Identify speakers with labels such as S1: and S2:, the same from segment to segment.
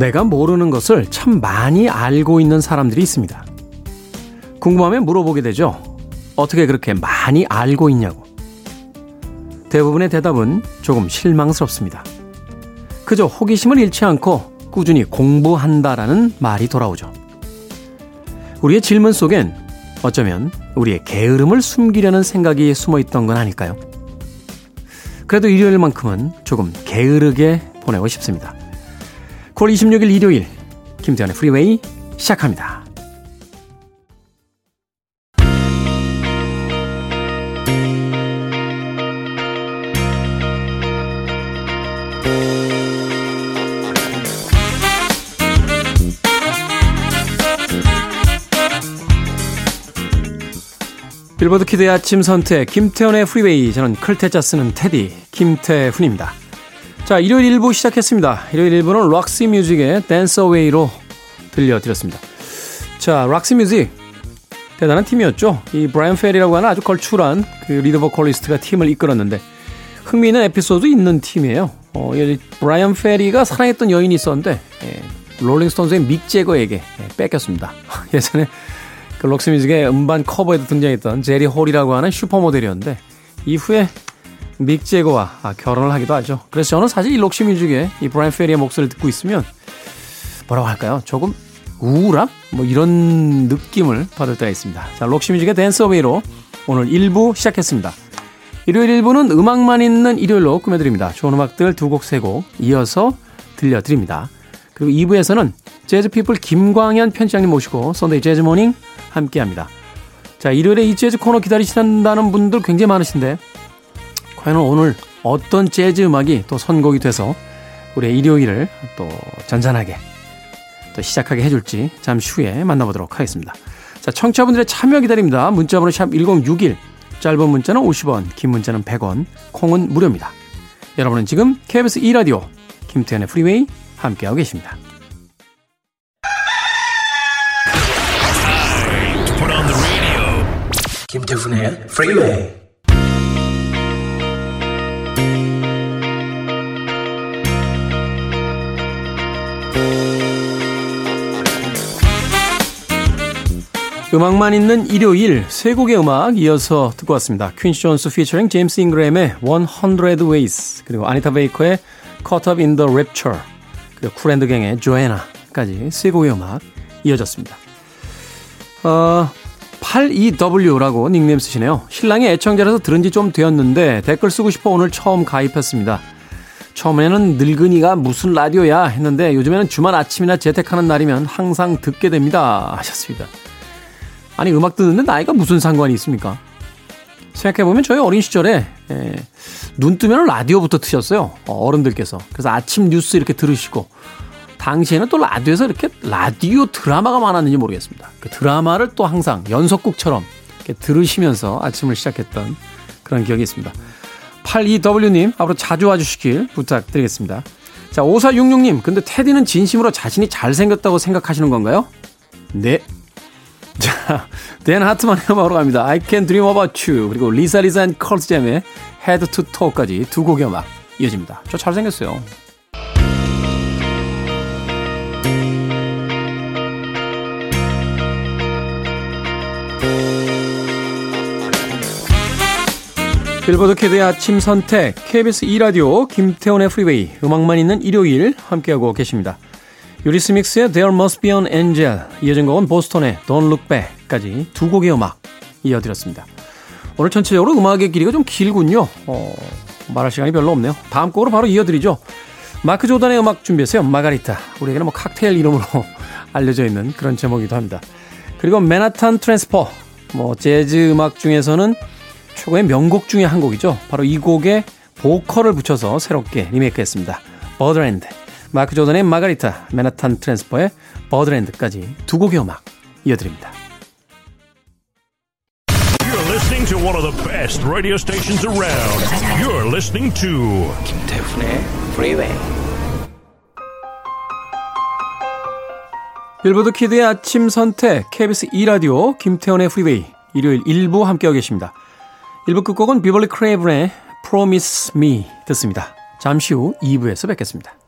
S1: 내가 모르는 것을 참 많이 알고 있는 사람들이 있습니다. 궁금하면 물어보게 되죠. 어떻게 그렇게 많이 알고 있냐고. 대부분의 대답은 조금 실망스럽습니다. 그저 호기심을 잃지 않고 꾸준히 공부한다라는 말이 돌아오죠. 우리의 질문 속엔 어쩌면 우리의 게으름을 숨기려는 생각이 숨어 있던 건 아닐까요? 그래도 일요일만큼은 조금 게으르게 보내고 싶습니다. 9월 26일 일요일 김태현의 프리웨이 시작합니다. Billboard Kid의 아침 선택 김태훈의 Freeway 저는 클 태자 쓰는 태디 김태훈입니다. 자 일요일 1부 시작했습니다. 일요일 1부는 Roxy Music의 Dance Away로 들려드렸습니다. 자 Roxy Music 대단한 팀이었죠. 이 브라이언 페리라고 하는 아주 걸출한 그 리더 보컬리스트가 팀을 이끌었는데 흥미있는 에피소드 있는 팀이에요. 어, 브라이언 페리가 사랑했던 여인이 있었는데 예, Rolling Stones의 믹 재거에게 예, 뺏겼습니다. 예전에 그 Roxy Music의 음반 커버에도 등장했던 제리 홀이라고 하는 슈퍼모델이었는데 이후에 믹 재거와 아, 결혼을 하기도 하죠. 그래서 저는 사실 이 Roxy Music의 이 브라이언 페리의 목소리를 듣고 있으면 뭐라고 할까요? 조금 우울함? 뭐 이런 느낌을 받을 때가 있습니다. 자, Roxy Music의 Dance Away로 오늘 1부 시작했습니다. 일요일 1부는 음악만 있는 일요일로 꾸며드립니다. 좋은 음악들 두 곡, 세 곡 이어서 들려드립니다. 그리고 2부에서는 Jazz People 김광현 편집장님 모시고 Sunday Jazz Morning 함께 합니다. 자, 일요일에 이 재즈 코너 기다리신다는 분들 굉장히 많으신데, 과연 오늘 어떤 재즈 음악이 또 선곡이 돼서 우리의 일요일을 또 잔잔하게 또 시작하게 해줄지 잠시 후에 만나보도록 하겠습니다. 자, 청취자분들의 참여 기다립니다. 문자번호 샵 1061, 짧은 문자는 50원, 긴 문자는 100원, 콩은 무료입니다. 여러분은 지금 KBS 2라디오 김태훈의 Freeway 함께하고 계십니다. 김태훈의 Freeway 음악만 있는 일요일 세 곡의 음악 이어서 듣고 왔습니다. 퀸시 존스 피처링 제임스 잉그램의 100 Ways 그리고 아니타 베이커의 Caught Up in the Rapture 그리고 Kool and the Gang의 Joanna까지 세 곡의 음악 이어졌습니다. 어, 82W라고 닉네임 쓰시네요. 신랑이 애청자라서 들은 지 좀 되었는데 댓글 쓰고 싶어 오늘 처음 가입했습니다. 처음에는 늙은이가 무슨 라디오야 했는데 요즘에는 주말 아침이나 재택하는 날이면 항상 듣게 됩니다. 하셨습니다. 아니 음악 듣는데 나이가 무슨 상관이 있습니까? 생각해보면 저희 어린 시절에 에, 눈 뜨면 라디오부터 트셨어요. 어른들께서. 그래서 아침 뉴스 이렇게 들으시고 당시에는 또 라디오에서 이렇게 라디오 드라마가 많았는지 모르겠습니다. 그 드라마를 또 항상 연속곡처럼 이렇게 들으시면서 아침을 시작했던 그런 기억이 있습니다. 82W님, 앞으로 자주 와주시길 부탁드리겠습니다. 자, 5466님, 근데 테디는 진심으로 자신이 잘생겼다고 생각하시는 건가요? 네. 자, 댄 하트만의 음악으로 갑니다. I can dream about you. 그리고 리사 리사 and Cult Jam의 head to toe까지 두 곡의 음악 이어집니다. 저 잘생겼어요. Billboard Kid의 아침 선택 KBS 2라디오 김태훈의 Freeway 음악만 있는 일요일 함께하고 계십니다. Eurythmics의 There Must Be an Angel 이어진 곡은 Boston의 Don't Look Back까지 두 곡의 음악 이어드렸습니다. 오늘 전체적으로 음악의 길이가 좀 길군요. 어, 말할 시간이 별로 없네요. 다음 곡으로 바로 이어드리죠. 마크 조단의 음악 준비했어요. Margarita. 우리에게는 뭐 칵테일 이름으로 알려져 있는 그런 제목이기도 합니다. 그리고 Manhattan Transfer. 뭐 재즈 음악 중에서는 최고의 명곡 중에 한 곡이죠. 바로 이 곡에 보컬을 붙여서 새롭게 리메이크했습니다. Birdland, 마크 조던의 Margarita, Manhattan Transfer의 Birdland까지 두 곡의 음악 이어드립니다. You're listening to one of the best radio stations around. You're listening to 김태훈의 Freeway. Billboard Kid의 아침 선택 KBS 2 라디오 김태훈의 Freeway 일요일 1부 함께하고 계십니다. 1부 끝곡은 비벌리 크레이븐의 Promise Me 듣습니다. 잠시 후 2부에서 뵙겠습니다.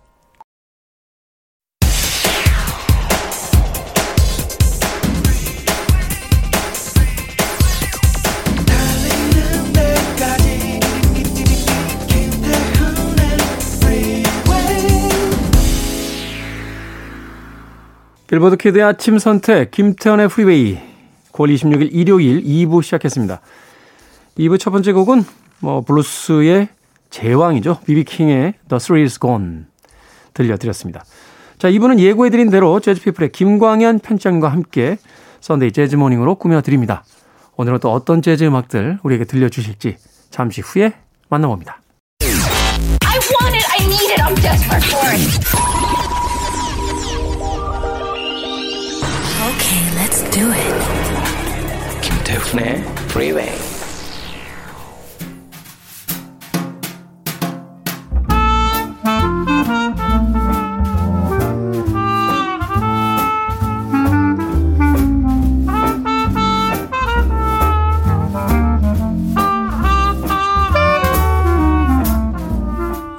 S1: Billboard Kid의 아침 선택, 김태훈의 Freeway. 9월 26일 일요일 2부 시작했습니다. 2부 첫 번째 곡은 뭐 블루스의 제왕이죠. B.B. King의 The Thrill is Gone 들려드렸습니다. 자, 2부는 예고해드린 대로 Jazz People의 김광현 편집장과 함께 Sunday Jazz Morning으로 꾸며드립니다. 오늘은 또 어떤 재즈 음악들 우리에게 들려주실지 잠시 후에 만나봅니다. Let's do it. 김태훈의 Freeway.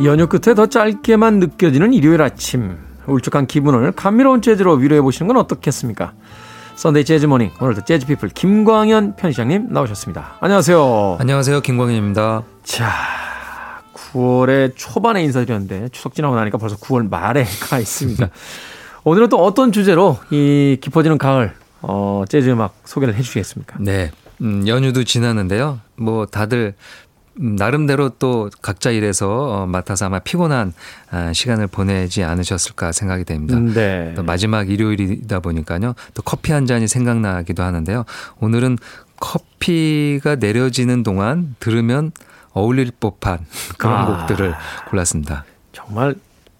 S1: 연휴 끝에 더 짧게만 느껴지는 일요일 아침. 울적한 기분을 감미로운 재즈로 위로해 보시는 건 어떻겠습니까? Sunday Jazz Morning 오늘도 Jazz People 김광현 편집장님 나오셨습니다. 안녕하세요.
S2: 안녕하세요. 김광현입니다.
S1: 자, 9월의 초반에 인사드렸는데 추석 지나고 나니까 벌써 9월 말에 가 있습니다. 오늘은 또 어떤 주제로 이 깊어지는 가을 어, 재즈 음악 소개를 해 주시겠습니까?
S2: 네. 음, 연휴도 지났는데요. 뭐 다들 음, 나름대로 또 각자 일에서 어, 맡아서 아마 피곤한 아, 시간을 보내지 않으셨을까 생각이 됩니다. 음, 네. 또 마지막 일요일이다 보니까요. 또 커피 한 잔이 생각나기도 하는데요. 오늘은 커피가 내려지는 동안 들으면 어울릴 법한 그런 아, 곡들을 골랐습니다.
S1: 정말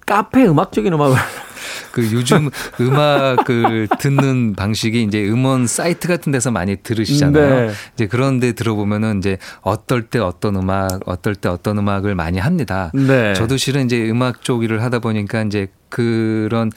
S1: 카페 음악적인 음악을
S2: 그 요즘 음악을 듣는 방식이 이제 음원 사이트 같은 데서 많이 들으시잖아요. 네. 이제 그런데 들어보면은 이제 어떨 때 어떤 음악, 어떨 때 어떤 음악을 많이 합니다. 네. 저도 실은 이제 음악 쪽 일을 하다 보니까 이제 그런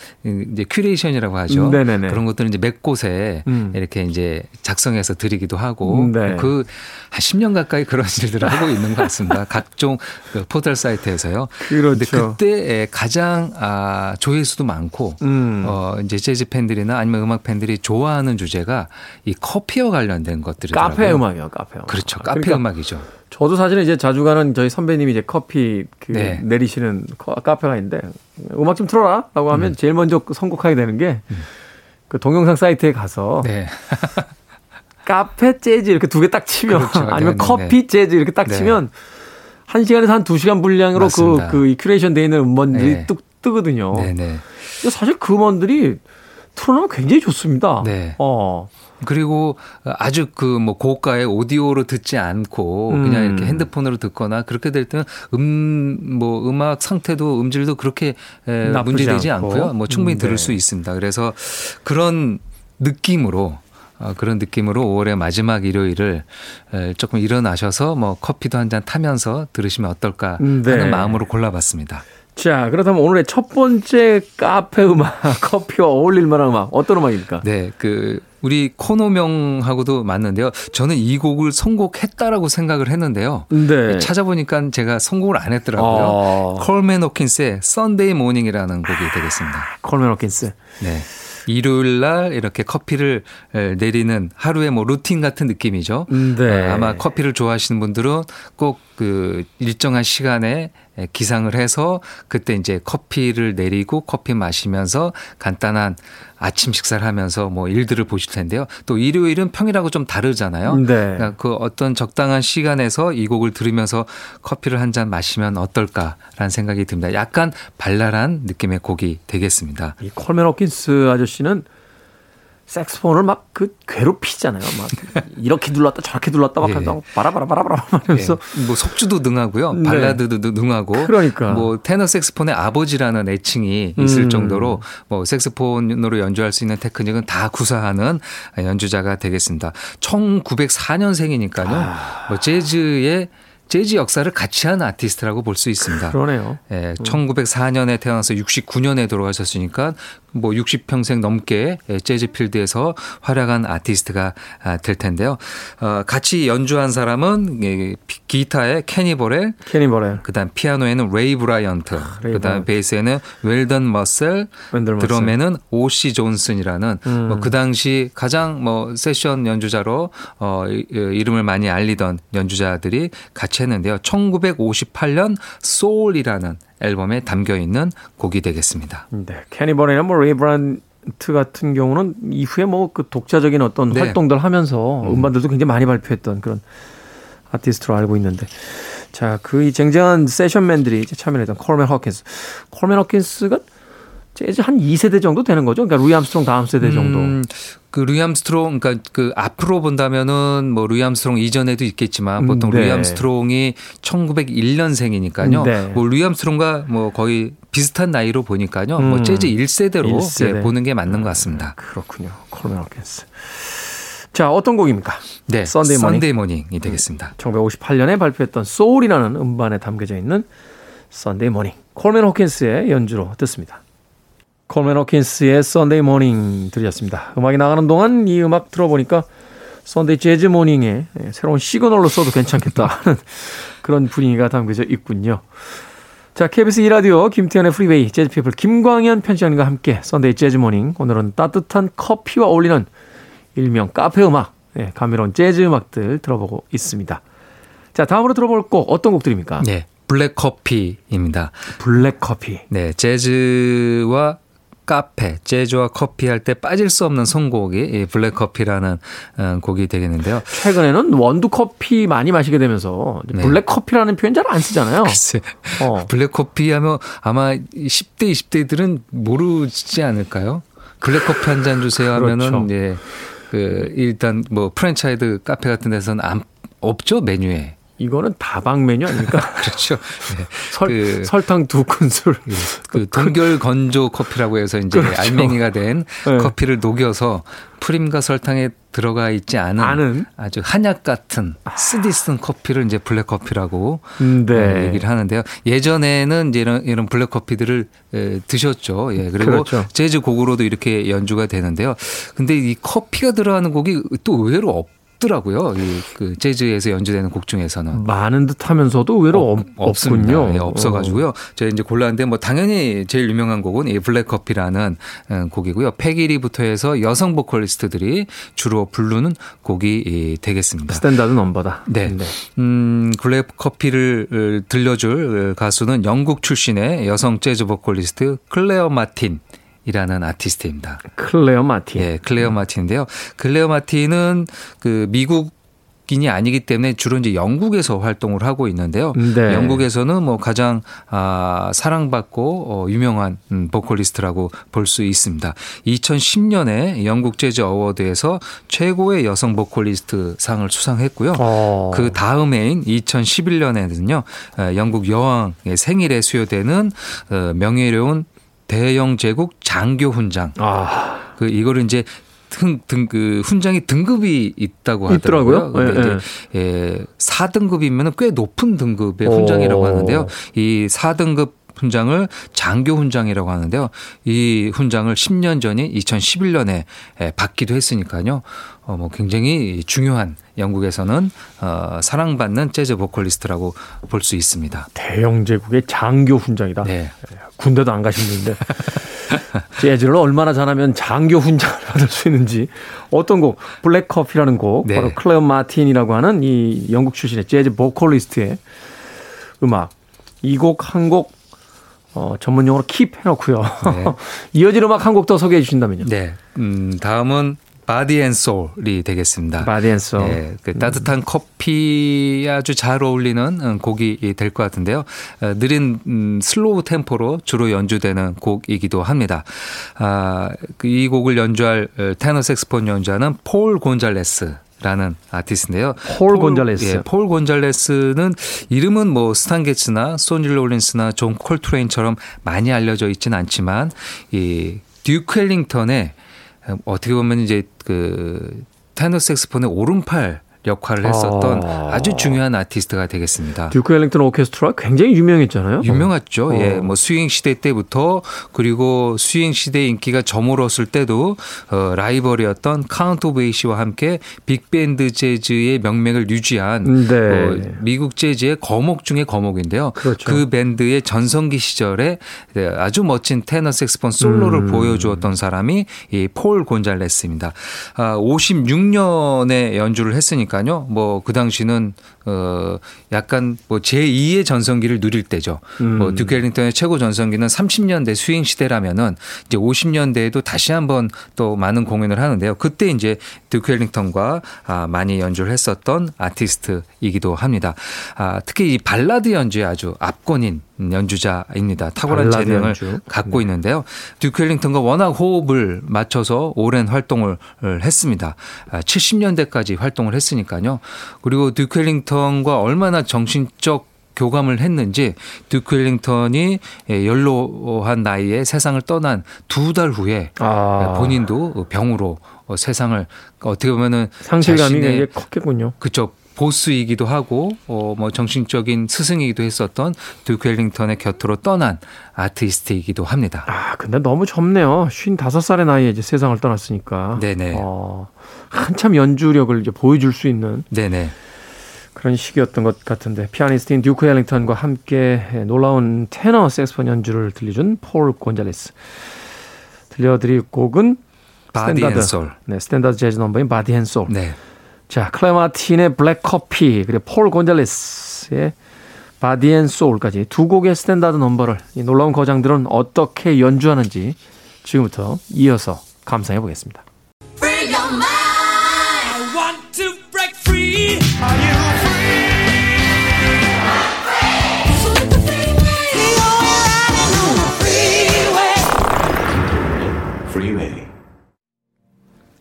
S2: 이제 큐레이션이라고 하죠. 네네네. 그런 것들은 이제 몇 곳에 음. 이렇게 이제 작성해서 드리기도 하고 음, 네. 그한 10년 가까이 그런 일들을 하고 있는 것 같습니다. 각종 그 포털 사이트에서요. 그런데 그때 가장 아 조회수도 많고 음. 어 이제 재즈 팬들이나 아니면 음악 팬들이 좋아하는 주제가 이 커피와 관련된 것들이더라고요.
S1: 카페 음악이요, 카페 음악.
S2: 그렇죠. 카페 그러니까 음악이죠.
S1: 저도 사실은 이제 자주 가는 저희 선배님이 이제 커피 그 네. 내리시는 카페가 있는데 음악 좀 틀어라라고 하면 음. 제일 먼저 선곡하게 되는 게그 음. 동영상 사이트에 가서 네. 카페 재즈 이렇게 두 개 딱 치면 그렇죠. 아니면 네, 네 커피 네. 재즈 이렇게 딱 네. 치면 한 시간에서 한 두 시간 분량으로 그, 그 큐레이션 돼 있는 음원들이 네. 뚝 뜨거든요. 네네. 사실 그 음원들이 틀어놓으면 굉장히 좋습니다. 네. 어.
S2: 그리고 아주 그 뭐 고가의 오디오로 듣지 않고 음. 그냥 이렇게 핸드폰으로 듣거나 그렇게 될 때는 음 뭐 음악 상태도 음질도 그렇게 문제되지 않고. 않고요. 뭐 충분히 음, 네. 들을 수 있습니다. 그래서 그런 느낌으로 어, 그런 느낌으로 5월의 마지막 일요일을 조금 일어나셔서 뭐 커피도 한 잔 타면서 들으시면 어떨까 하는 네. 마음으로 골라봤습니다.
S1: 자, 그렇다면 오늘의 첫 번째 카페 음악, 커피와 어울릴 만한 음악, 어떤 음악입니까?
S2: 네, 그, 우리 코너명하고도 맞는데요. 저는 이 곡을 선곡했다라고 생각을 했는데요. 네. 찾아보니까 제가 선곡을 안 했더라고요. 어. 콜맨 호킨스의 Sunday Morning이라는 곡이 되겠습니다.
S1: 콜맨 호킨스.
S2: 네. 일요일 날 이렇게 커피를 내리는 하루의 뭐 루틴 같은 느낌이죠. 네. 어, 아마 커피를 좋아하시는 분들은 꼭 그 일정한 시간에 기상을 해서 그때 이제 커피를 내리고 커피 마시면서 간단한 아침 식사를 하면서 뭐 일들을 보실 텐데요. 또 일요일은 평일하고 좀 다르잖아요. 네. 그러니까 그 어떤 적당한 시간에서 이 곡을 들으면서 커피를 한 잔 마시면 어떨까라는 생각이 듭니다. 약간 발랄한 느낌의 곡이 되겠습니다.
S1: 이 콜맨 호킨스 아저씨는 색스폰을 막 그 괴롭히잖아요. 막 이렇게 눌렀다 저렇게 눌렀다 막 예. 하면서 바라바라바라바라 하면서
S2: 예. 뭐 속주도 능하고요. 네. 발라드도 능하고 그러니까 뭐 테너 색스폰의 아버지라는 애칭이 있을 음. 정도로 뭐 색스폰으로 연주할 수 있는 테크닉은 다 구사하는 연주자가 되겠습니다. 1904년생이니까요. 아. 뭐 재즈의 재즈 역사를 같이 한 아티스트라고 볼 수 있습니다.
S1: 그러네요.
S2: 예, 1904년에 태어나서 69년에 돌아가셨으니까 뭐 60평생 넘게 재즈 필드에서 활약한 아티스트가 아, 될 텐데요. 어, 같이 연주한 사람은 기타에 케니 버렐,
S1: 케니 버렐.
S2: 그다음 피아노에는 레이 브라이언트, 아, 그다음 베이스에는 웬델 마샬, 드럼에는 오시 존슨이라는 음. 뭐그 당시 가장 뭐 세션 연주자로 어, 이름을 많이 알리던 연주자들이 같이 했는데요. 1958년 Soul이라는 앨범에 담겨 있는 곡이 되겠습니다.
S1: 네. 케니 버렐이나 뭐 레이 브라이언트 같은 경우는 이후에 뭐 그 독자적인 어떤 네. 활동들 하면서 음. 음반들도 굉장히 많이 발표했던 그런 아티스트로 알고 있는데 자, 그 이 쟁쟁한 session man들이 참여했던 콜맨 호킨스. 콜맨 호킨스가 재즈 한 2세대 정도 되는 거죠? 그러니까 루이 암스트롱 다음 세대 정도. 음,
S2: 그 루이 암스트롱 그러니까 그 앞으로 본다면은 뭐 루이 암스트롱 이전에도 있겠지만 보통 네. 루이 암스트롱이 1901년생이니까요. 네. 뭐 루이 암스트롱과 뭐 거의 비슷한 나이로 보니까요. 뭐 음. 뭐 재즈 1세대로 1세대. 예, 보는 게 맞는 것 같습니다.
S1: 아, 그렇군요. 콜맨 호킨스. 자, 어떤 곡입니까?
S2: 네. Sunday Morning. Sunday Morning이 되겠습니다.
S1: 1958년에 발표했던 Soul이라는 음반에 담겨져 있는 Sunday Morning. 콜맨 호킨스의 연주로 듣습니다. 콜맨 호킨스의 Sunday Morning 들으셨습니다. 음악이 나가는 동안 이 음악 들어보니까 Sunday Jazz Morning에 새로운 시그널로 써도 괜찮겠다 하는 그런 분위기가 담겨져 있군요. 자, KBS 2라디오 김태훈의 프리웨이 재즈피플 김광현 편집장님과 함께 Sunday Jazz Morning 오늘은 따뜻한 커피와 어울리는 일명 카페 음악, 네, 감미로운 재즈 음악들 들어보고 있습니다. 자, 다음으로 들어볼 곡 어떤 곡들입니까?
S2: 네. 블랙 커피입니다.
S1: 블랙 커피.
S2: 네, 재즈와 카페, 재즈와 커피 할 때 빠질 수 없는 선곡이 블랙 커피라는 어, 곡이 되겠는데요.
S1: 최근에는 원두 커피 많이 마시게 되면서 네. 블랙 커피라는 표현 잘 안 쓰잖아요.
S2: 글쎄. 어. 블랙 커피 하면 아마 10대, 20대들은 모르지 않을까요? 블랙 커피 한 잔 주세요 하면은 그렇죠. 예. 그 일단 뭐 프랜차이즈 카페 같은 데서는 안 없죠 메뉴에.
S1: 이거는 다방 메뉴 아닙니까?
S2: 그렇죠. 네.
S1: 설, 그, 설탕 두 큰술. 예.
S2: 그 동결 건조 커피라고 해서 이제 그렇죠. 알맹이가 된 네. 커피를 녹여서 프림과 설탕에 들어가 있지 않은 아는? 아주 한약 같은 아. 쓰디 쓴 커피를 이제 블랙 커피라고 네. 네. 얘기를 하는데요. 예전에는 이제 이런 이런 블랙 커피들을 에, 드셨죠. 예. 그리고 그렇죠. 재즈 곡으로도 이렇게 연주가 되는데요. 근데 이 커피가 들어가는 곡이 또 의외로 없 없더라고요. 이그 재즈에서 연주되는 곡 중에서는
S1: 많은 듯하면서도 의외로 없, 없군요.
S2: 예, 없어가지고요. 제가 이제 골랐는데 뭐 당연히 제일 유명한 곡은 이 블랙 커피라는 어, 곡이고요. 페기 리부터 해서 여성 보컬리스트들이 주로 부르는 곡이 되겠습니다.
S1: standard 넘버다.
S2: 네. 네. 음, 블랙 커피를 어, 들려줄 어, 가수는 영국 출신의 여성 재즈 보컬리스트 클레어 마틴. 이라는 아티스트입니다.
S1: 클레어 마틴.
S2: 예, 클레어 마틴인데요. 클레어 마틴은 그 미국 인이 아니기 때문에 주로 이제 영국에서 활동을 하고 있는데요. 네. 영국에서는 뭐 가장 아, 사랑받고 어, 유명한 음, 보컬리스트라고 볼 수 있습니다. 2010년에 영국 재즈 어워드에서 최고의 여성 보컬리스트 상을 수상했고요. 어. 그 다음해인 2011년에는요. 어, 영국 여왕의 생일에 수여되는 어, 명예로운 대영 제국 장교 훈장. 아. 그 이거를 이제 등, 등, 그, 훈장이 등급이 있다고 하더라고요. 있더라고요. 근데 예, 이제, 예, 4등급이면 꽤 높은 등급의 훈장이라고 하는데요. 이 4등급 훈장을 장교 훈장이라고 하는데요. 이 훈장을 10년 전인 2011년에 받기도 했으니까요. 어, 뭐 굉장히 중요한 영국에서는 어, 사랑받는 재즈 보컬리스트라고 볼 수 있습니다.
S1: 대영 제국의 장교 훈장이다. 네. 군대도 안 가신 분인데 재즈를 얼마나 잘하면 장교 훈장을 받을 수 있는지 어떤 곡 블랙 커피라는 곡 네. 바로 클레어 마틴이라고 하는 이 영국 출신의 재즈 보컬리스트의 음악 이 곡 한곡 어, 전문 용어로 keep 해놓고요. 네. 이어진 음악 한 곡 더 소개해 주신다면요.
S2: 네. 음, 다음은 Body and Soul이 되겠습니다.
S1: Body and Soul.
S2: 네, 그 따뜻한 커피 아주 잘 어울리는 음, 곡이 될 것 같은데요. 어, 느린 음, slow 템포로 주로 연주되는 곡이기도 합니다. 아, 그이 곡을 연주할 어, 테너 색스폰 연주하는 폴 곤잘레스 라는 아티스트인데요.
S1: 폴, 곤잘레스.
S2: 예, 폴 곤잘레스는 이름은 뭐 스탄 게츠나 소니 롤린스나 존 콜트레인처럼 많이 알려져 있지는 않지만 이 듀크 엘링턴의 어떻게 보면 이제 그 테너 색스폰의 오른팔 역할을 했었던 아. 주 중요한 아티스트가 되겠습니다.
S1: 듀크 엘링턴 오케스트라 굉장히 유명했잖아요.
S2: 유명했죠. 어. 예, 뭐 스윙 시대 때부터 그리고 스윙 시대 인기가 저물었을 때도 어, 라이벌이었던 카운트 베이시와 함께 빅밴드 재즈의 명맥을 유지한 네. 어, 미국 재즈의 거목 중의 거목인데요. 그렇죠. 그 밴드의 전성기 시절에 네, 아주 멋진 테너 색스폰 솔로를 음. 보여주었던 사람이 이 폴 곤잘레스입니다. 아, 56년에 연주를 했으니까 했으니까요. 뭐 그 당시는 어 약간 뭐 제2의 전성기를 누릴 때죠. 음. 뭐 듀크 앨링턴의 최고 전성기는 30년대 스윙 시대라면은 이제 50년대에도 다시 한번 또 많은 공연을 하는데요. 그때 이제 듀크 앨링턴과 아 많이 연주를 했었던 아티스트이기도 합니다. 아 특히 이 발라드 연주에 아주 압권인 연주자입니다. 탁월한 재능을 연주. 갖고 네. 있는데요. 듀크 앨링턴과 워낙 호흡을 맞춰서 오랜 활동을 했습니다. 70년대까지 아, 활동을 했으니까요. 그리고 듀크 앨링턴 과 얼마나 정신적 교감을 했는지 듀크 웰링턴이 연로한 나이에 세상을 떠난 두 달 후에 아. 본인도 병으로 세상을 어떻게 보면은
S1: 상실감이 굉장히 컸겠군요.
S2: 그쪽 보스이기도 하고 어 뭐 정신적인 스승이기도 했었던 듀크 웰링턴의 곁으로 떠난 아티스트이기도 합니다.
S1: 아 근데 너무 젊네요. 55살의 나이에 이제 세상을 떠났으니까.
S2: 네네. 어,
S1: 한참 연주력을 이제 보여줄 수 있는.
S2: 네네.
S1: 그런 시기였던 것 같은데 피아니스트인 듀크 엘링턴과 함께 놀라운 테너 색스폰 연주를 들려준 폴 곤잘레스. 들려드릴 곡은
S2: 스탠다드, 솔.
S1: 네, 스탠다드 재즈 넘버인 Body and Soul.
S2: 네.
S1: 자, 클레어 마틴의 블랙 커피, 그리고 폴 곤잘레스의 Body and Soul까지 두 곡의 스탠다드 넘버를 이 놀라운 거장들은 어떻게 연주하는지 지금부터 이어서 감상해 보겠습니다.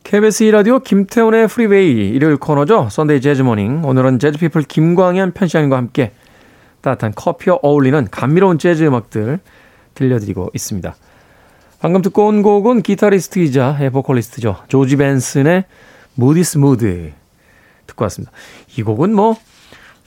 S1: KBS 2라디오 김태훈의 Freeway 일요일 코너죠. Sunday Jazz Morning. 오늘은 재즈피플 김광현 편집장님과 함께 따뜻한 커피와 어울리는 감미로운 재즈 음악들 들려드리고 있습니다. 방금 듣고 온 곡은 기타리스트이자 보컬리스트죠. 조지 벤슨의 Moody's Mood 듣고 왔습니다. 이 곡은 뭐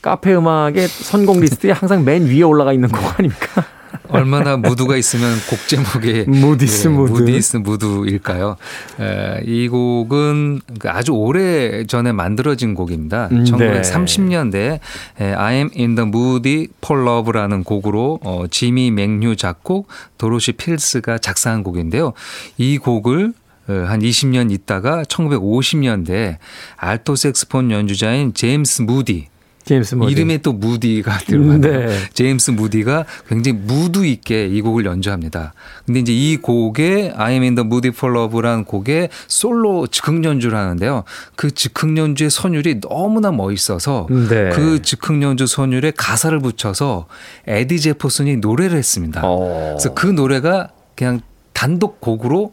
S1: 카페 음악의 선곡 리스트에 항상 맨 위에 올라가 있는 곡 아닙니까?
S2: 얼마나 무드가 있으면 곡 제목이
S1: Moody's 예,
S2: Mood. Moody's Mood일까요? 에, 이 곡은 그 아주 오래 전에 만들어진 곡입니다. 음, 1930년대 에, I am in the mood for love라는 곡으로 어, 지미 맥휴 작곡, 도로시 필즈가 작사한 곡인데요. 이 곡을 어, 한 20년 있다가 1950년대 알토 색스폰 연주자인 제임스 무디
S1: 제임스 무디.
S2: 이름에 또 무디가 들어가는 네. 제임스 무디가 굉장히 무드 있게 이 곡을 연주합니다. 근데 이제 이 곡에 I am in the mood for love라는 곡에 솔로 즉흥 연주를 하는데요. 그 즉흥 연주의 선율이 너무나 멋있어서 네. 그 즉흥 연주 선율에 가사를 붙여서 에디 제퍼슨이 노래를 했습니다. 어. 그래서 그 노래가 그냥 단독 곡으로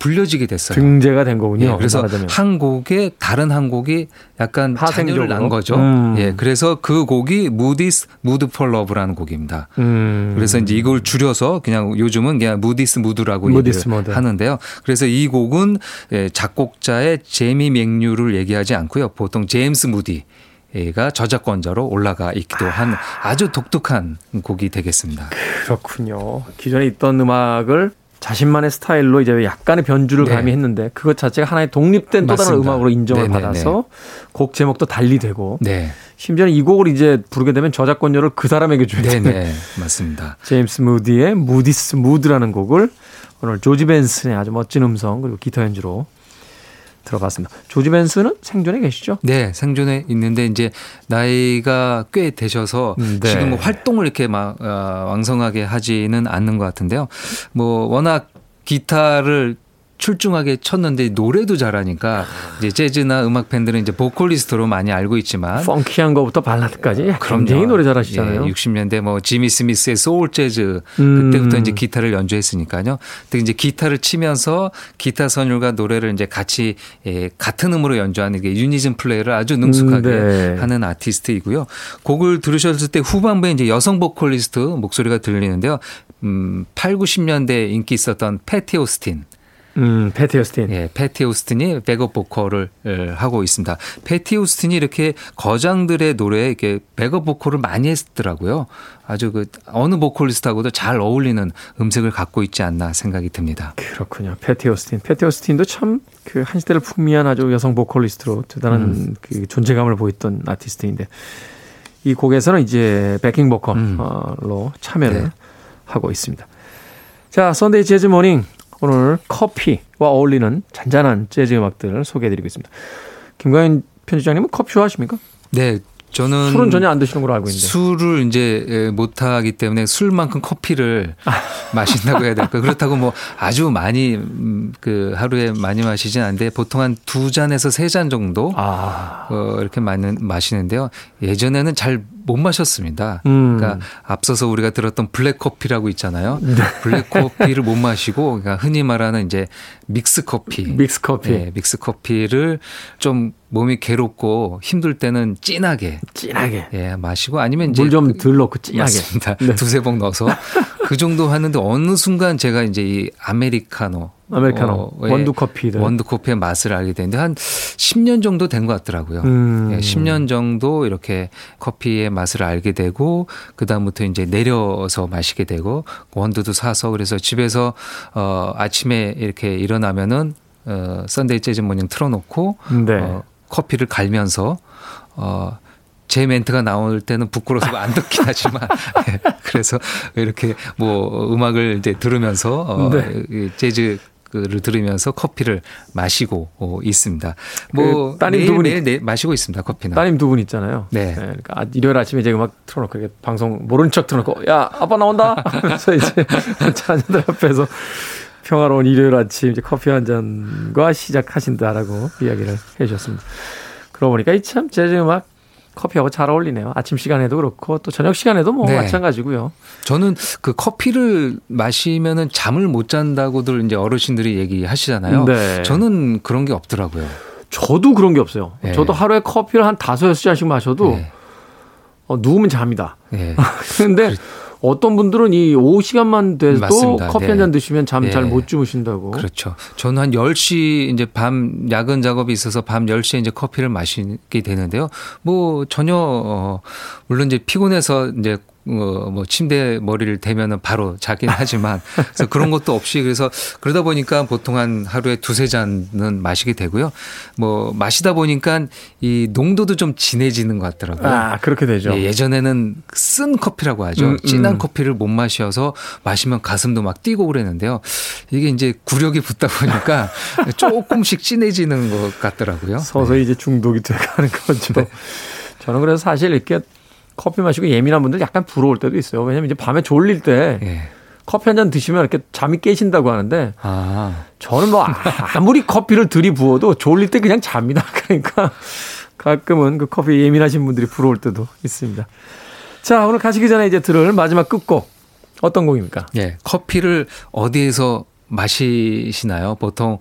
S2: 불려지게 됐어요.
S1: 등재가 된 거군요.
S2: 예, 그래서 한 곡에 다른 한 곡이 약간 파생적으로 난 거죠. 음. 예, 그래서 그 곡이 Moody's Mood for Love라는 곡입니다. 음. 그래서 이제 이걸 줄여서 그냥 요즘은 그냥 Moody's Mood라고 Moody's 얘기를 하는데요. 그래서 이 곡은 예, 작곡자의 제미 맥류를 얘기하지 않고요. 보통 제임스 무디 가 저작권자로 올라가 있기도 한 아주 독특한 곡이 되겠습니다.
S1: 그렇군요. 기존에 있던 음악을 자신만의 스타일로 이제 약간의 변주를 네. 가미했는데 그것 자체가 하나의 독립된 맞습니다. 또 다른 음악으로 인정을 네네네. 받아서 곡 제목도 달리 되고 네. 심지어는 이 곡을 이제 부르게 되면 저작권료를 그 사람에게 줘야 되는
S2: 맞습니다.
S1: 제임스 무디의 무디스 무드라는 곡을 오늘 조지 벤슨의 아주 멋진 음성 그리고 기타 연주로 들어봤습니다. 조지 벤슨은 생존에 계시죠?
S2: 네, 생존에 있는데 이제 나이가 꽤 되셔서 네. 지금 뭐 활동을 이렇게 막 어, 왕성하게 하지는 않는 것 같은데요. 뭐 워낙 기타를 출중하게 쳤는데 노래도 잘하니까 이제 재즈나 음악 팬들은 이제 보컬리스트로 많이 알고 있지만
S1: 펑키한 거부터 발라드까지 굉장히 노래 잘하시잖아요.
S2: 예, 60년대 뭐 지미 스미스의 소울 재즈 음. 그때부터 이제 기타를 연주했으니까요. 근데 이제 기타를 치면서 기타 선율과 노래를 이제 같이 예, 같은 음으로 연주하는 게 unison play를 아주 능숙하게 음, 네. 하는 아티스트이고요. 곡을 들으셨을 때 후반부에 이제 여성 보컬리스트 목소리가 들리는데요. 음, 8, 90년대 인기 있었던 패티 오스틴
S1: 음, 패티 오스틴.
S2: 예, 패티 오스틴이 백업 보컬을 하고 있습니다. 패티 오스틴이 이렇게 거장들의 노래에 이렇게 백업 보컬을 많이 했더라고요. 아주 그 어느 보컬리스트하고도 잘 어울리는 음색을 갖고 있지 않나 생각이 듭니다.
S1: 그렇군요. 패티 오스틴. 패티 오스틴도 참 그 한 시대를 풍미한 아주 여성 보컬리스트로 대단한 음. 그 존재감을 보였던 아티스트인데 이 곡에서는 이제 backing 보컬로 음. 참여를 네. 하고 있습니다. 자, Sunday Jazz Morning 오늘 커피와 어울리는 잔잔한 재즈 음악들을 소개해드리고 있습니다. 김광현 편집장님은 커피 좋아하십니까?
S2: 네, 저는
S1: 술은 전혀 안 드시는 걸로 알고 있는데
S2: 술을 이제 못 하기 때문에 술만큼 커피를 마신다고 해야 될까 그렇다고 뭐 아주 많이 음, 그 하루에 많이 마시진 않는데 보통 한 두 잔에서 세 잔 정도 아. 어, 이렇게 많은 마시는데요 예전에는 잘 못 마셨습니다. 음. 그러니까 앞서서 우리가 들었던 블랙 커피라고 있잖아요. 네. 블랙 커피를 못 마시고 그러니까 흔히 말하는 이제 믹스 커피,
S1: 믹스 커피, 네,
S2: 믹스 커피를 좀 몸이 괴롭고 힘들 때는 진하게
S1: 진하게
S2: 예 마시고 아니면 이제
S1: 물 좀덜 그 넣고 진하게
S2: 맞습니다. 네. 두세 봉 넣어서 그 정도 하는데 어느 순간 제가 이제 이 아메리카노
S1: 아메리카노 어, 원두 커피
S2: 원두 커피의 맛을 알게 됐는데 한 10년 정도 된 것 같더라고요. 음. 예, 10년 정도 이렇게 커피의 맛을 알게 되고 그 다음부터 이제 내려서 마시게 되고 원두도 사서 그래서 집에서 어 아침에 이렇게 일어나면은 어 Sunday Jazz Morning 틀어놓고 네. 어, 커피를 갈면서 어. 제 멘트가 나올 때는 부끄러워서 안 듣긴 하지만 예, 그래서 이렇게 뭐 음악을 이제 들으면서 어 네. 재즈 를 들으면서 커피를 마시고 어, 있습니다. 뭐 그 따님 두 분이 매일 마시고 있습니다. 커피는.
S1: 따님 두 분 있잖아요. 네. 네. 그러니까 아, 일요일 아침에 이제 음악 틀어놓고 방송 모른 척 틀어놓고 야 아빠 나온다. 그래서 이제 자녀들 앞에서 평화로운 일요일 아침 이제 커피 한 잔과 시작하신다라고 이야기를 해주셨습니다. 그러고 보니까 이 참 재즈 음악 커피하고 잘 어울리네요. 아침 시간에도 그렇고 또 저녁 시간에도 뭐 네. 마찬가지고요.
S2: 저는 그 커피를 마시면은 잠을 못 잔다고들 이제 어르신들이 얘기하시잖아요. 네. 저는 그런 게 없더라고요.
S1: 저도 그런 게 없어요. 네. 저도 하루에 커피를 한 다섯 여섯 잔씩 마셔도 네. 어, 누우면 잡니다. 네. 근데 그렇... 어떤 분들은 이 오후 시간만 돼도 맞습니다. 커피 네. 한잔 드시면 잠 잘못 네. 주무신다고.
S2: 그렇죠. 저는 한 10시 이제 밤 야근 작업이 있어서 밤 10시에 이제 커피를 마시게 되는데요. 뭐 전혀 어 물론 이제 피곤해서 이제 어, 뭐 침대 머리를 대면은 바로 자긴 하지만 그래서 그런 것도 없이 그래서 그러다 보니까 보통 한 하루에 두세 잔은 마시게 되고요. 뭐 마시다 보니까 이 농도도 좀 진해지는 것 같더라고요.
S1: 아 그렇게 되죠.
S2: 예, 예전에는 쓴 커피라고 하죠. 음, 음. 진한 커피를 못 마셔서 마시면 가슴도 막 뛰고 그랬는데요. 이게 이제 구력이 붙다 보니까 조금씩 진해지는 것 같더라고요.
S1: 서서히 네. 이제 중독이 돼가는 거죠. 네. 저는 그래서 사실 이렇게 커피 마시고 예민한 분들 약간 부러울 때도 있어요. 왜냐면 이제 밤에 졸릴 때 예. 커피 한 잔 드시면 이렇게 잠이 깨신다고 하는데 아. 저는 뭐 아무리 커피를 들이부어도 졸릴 때 그냥 잡니다. 그러니까 가끔은 그 커피 예민하신 분들이 부러울 때도 있습니다. 자, 오늘 가시기 전에 이제 들을 마지막 끝곡 어떤 곡입니까?
S2: 예. 커피를 어디에서 마시시나요? 보통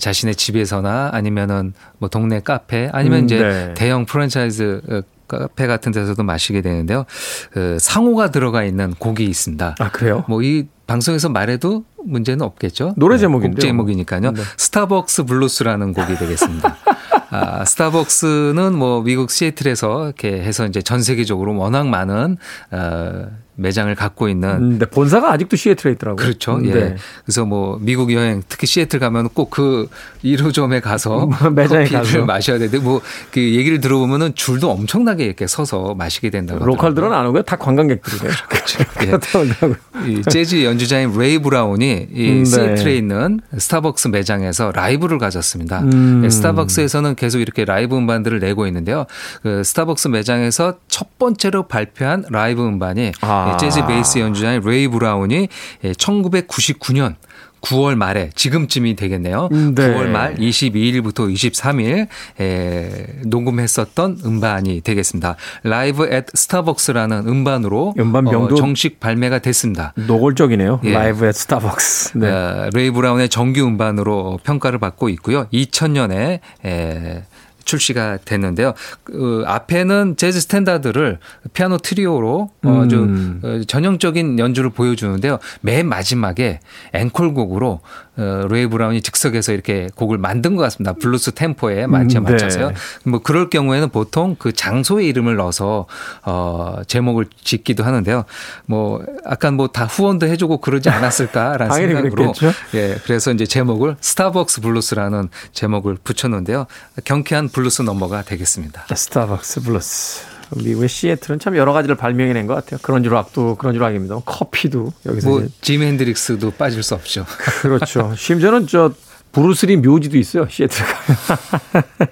S2: 자신의 집에서나 아니면은 뭐 동네 카페 아니면 음, 이제 네. 대형 프랜차이즈 어, 카페 같은 데서도 마시게 되는데요. 그 상호가 들어가 있는 곡이 있습니다.
S1: 아 그래요?
S2: 뭐 이 방송에서 말해도 문제는 없겠죠.
S1: 노래 제목인데
S2: 곡 제목이니까요. 네. 스타벅스 블루스라는 곡이 되겠습니다. 아, 스타벅스는 뭐 미국 시애틀에서 이렇게 해서 이제 전 세계적으로 워낙 많은 어, 매장을 갖고 있는. 음,
S1: 네, 본사가 아직도 시애틀에 있더라고요.
S2: 그렇죠. 음, 예. 네. 그래서 뭐 미국 여행 특히 시애틀 가면 꼭 그 1호점에 가서 매장에 커피를 가서. 마셔야 되는데 뭐 그 얘기를 들어보면은 줄도 엄청나게 이렇게 서서 마시게 된다고.
S1: local들은 안 오고요. 다 관광객들이래요.
S2: 그렇죠. 예. 이 재즈 연주자인 레이 브라운이 이 음, 네. 시애틀에 있는 스타벅스 매장에서 라이브를 가졌습니다. 음. 예, 스타벅스에서는 계속 이렇게 라이브 음반들을 내고 있는데요. 그 스타벅스 매장에서 첫 번째로 발표한 라이브 음반이 아. 예, 재즈 베이스 연주자인 레이 브라운이 1999년 예, 9월 말에 지금쯤이 되겠네요. 음, 네. 9월 말 22일부터 23일 에, 녹음했었던 음반이 되겠습니다. Live at Starbucks라는 음반으로 음반명도 어, 정식 발매가 됐습니다.
S1: 노골적이네요. 예. Live at Starbucks.
S2: 네. 어, 레이 브라운의 정규 음반으로 평가를 받고 있고요. 2000년에 에, 출시가 됐는데요. 그 앞에는 재즈 스탠다드를 피아노 트리오로 어, 아주 음. 어, 전형적인 연주를 보여주는데요. 맨 마지막에 앵콜곡으로 어, 레이 브라운이 즉석에서 이렇게 곡을 만든 것 같습니다. 블루스 템포에 맞춰 음, 네. 맞춰서요. 네. 뭐 그럴 경우에는 보통 그 장소의 이름을 넣어서 어 제목을 짓기도 하는데요. 뭐 약간 뭐 다 후원도 해주고 그러지 않았을까라는 생각으로 예 그래서 이제 제목을 스타벅스 블루스라는 제목을 붙였는데요. 경쾌한 블루스 넘버가 되겠습니다.
S1: 스타벅스 블루스. 미국의 시애틀은 참 여러 가지를 발명해낸 것 같아요. grunge rock도 grunge rock입니다. 커피도 여기서
S2: 뭐 지미 헨드릭스도 빠질 수 없죠.
S1: 그렇죠. 심지어는 저 브루스리 묘지도 있어요. 시애틀 가면.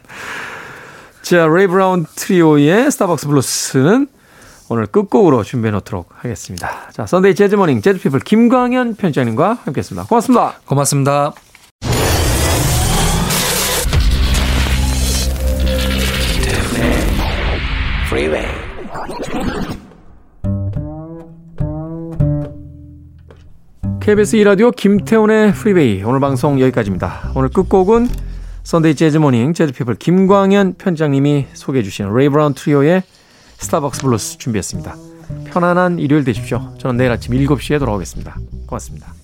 S1: 자, 레이 브라운 트리오의 스타벅스 블루스는 오늘 끝곡으로 준비해 놓도록 하겠습니다. 자, Sunday Jazz Morning 재즈 피플 김광현 편집장님과 함께했습니다. 고맙습니다.
S2: 고맙습니다.
S1: KBS 2라디오 김태훈의 프리웨이 오늘 방송 여기까지입니다. 오늘 끝곡은 Sunday Jazz Morning 재즈피플 김광현 편집장님이 소개해 주신 레이 브라운 트리오의 스타벅스 블루스 준비했습니다. 편안한 일요일 되십시오. 저는 내일 아침 7시에 돌아오겠습니다. 고맙습니다.